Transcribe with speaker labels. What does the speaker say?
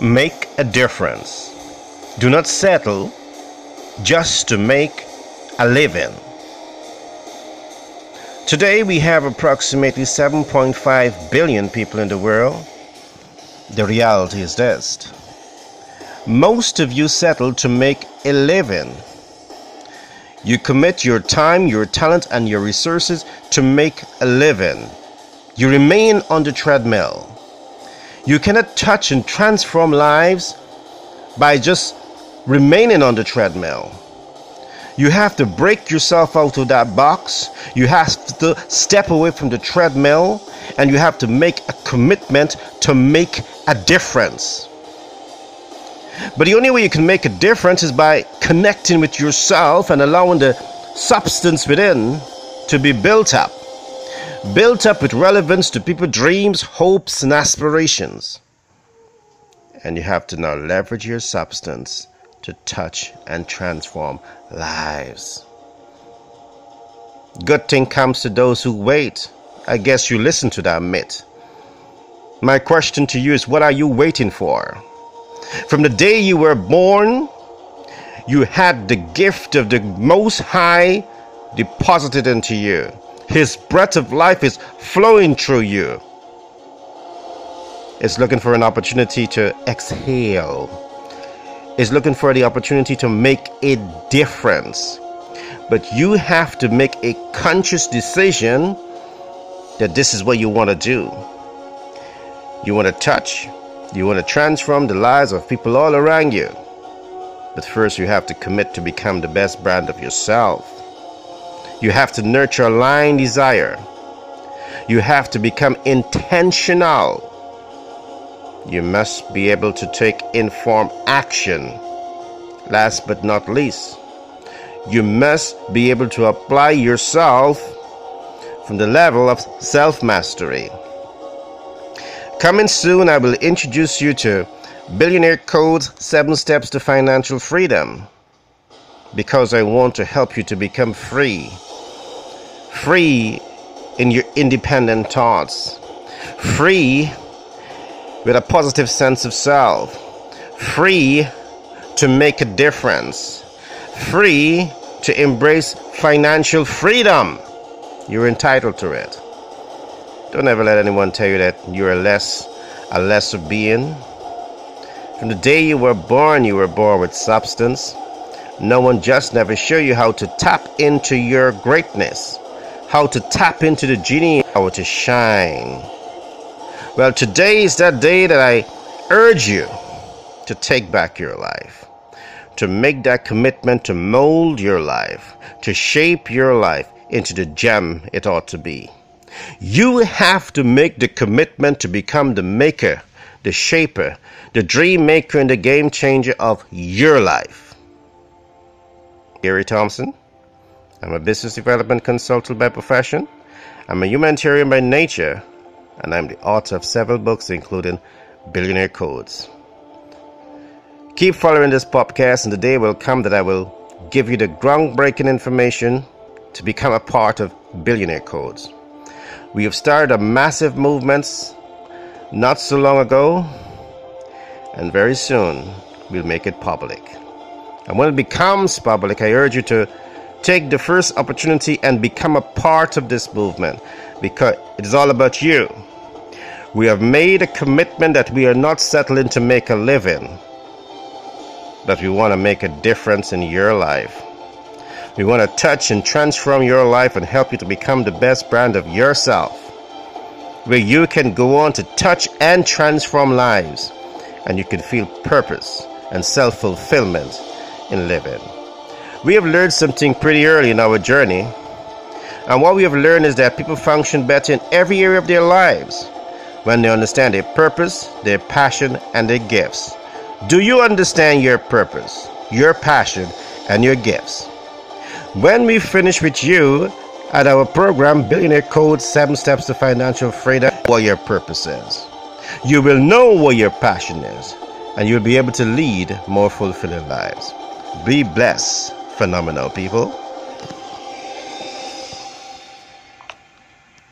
Speaker 1: Make a difference. Do not settle just to make a living. Today we have approximately 7.5 billion people in the world. The reality is this most of you settle to make a living. You commit your time, your talent, and your resources to make a living. You remain on the treadmill. You cannot touch and transform lives by just remaining on the treadmill. You have to break yourself out of that box. You have to step away from the treadmill and you have to make a commitment to make a difference. But the only way you can make a difference is by connecting with yourself and allowing the substance within to be built up. Built up with relevance to people's dreams, hopes, and aspirations. And you have to now leverage your substance to touch and transform lives. Good thing comes to those who wait. I guess you listen to that myth. My question to you is what are you waiting for? From the day you were born, you had the gift of the Most High deposited into you. His breath of life is flowing through you. It's looking for an opportunity to exhale. It's looking for the opportunity to make a difference. But you have to make a conscious decision that this is what you want to do. You want to touch, you want to transform the lives of people all around you. But first, you have to commit to become the best brand of yourself. You have to nurture lying desire. You have to become intentional. You must be able to take informed action. Last but not least, you must be able to apply yourself from the level of self mastery. Coming soon, I will introduce you to Billionaire Code's 7 Steps to Financial Freedom because I want to help you to become free. Free in your independent thoughts. Free with a positive sense of self. Free to make a difference. Free to embrace financial freedom. You're entitled to it. Don't ever let anyone tell you that you're a less a lesser being. From the day you were born, you were born with substance. No one just never show you how to tap into your greatness, how to tap into the genie, how to shine. Well, today is that day that I urge you to take back your life, to make that commitment to mold your life, to shape your life into the gem it ought to be. You have to make the commitment to become the maker, the shaper, the dream maker, and the game changer of your life. Gary Thompson. I'm a business development consultant by profession. I'm a humanitarian by nature, and I'm the author of several books, including Billionaire Codes. Keep following this podcast, and the day will come that I will give you the groundbreaking information to become a part of Billionaire Codes. We have started a massive movement not so long ago, and very soon we'll make it public. And when it becomes public, I urge you to take the first opportunity and become a part of this movement because it is all about you. We have made a commitment that we are not settling to make a living, but we want to make a difference in your life. We want to touch and transform your life and help you to become the best brand of yourself, where you can go on to touch and transform lives, and you can feel purpose and self fulfillment in living. We have learned something pretty early in our journey, and what we have learned is that people function better in every area of their lives when they understand their purpose, their passion, and their gifts. Do you understand your purpose, your passion, and your gifts? When we finish with you at our program, Billionaire Code 7 Steps to Financial Freedom, what your purpose is. You will know what your passion is, and you'll be able to lead more fulfilling lives. Be blessed, phenomenal people.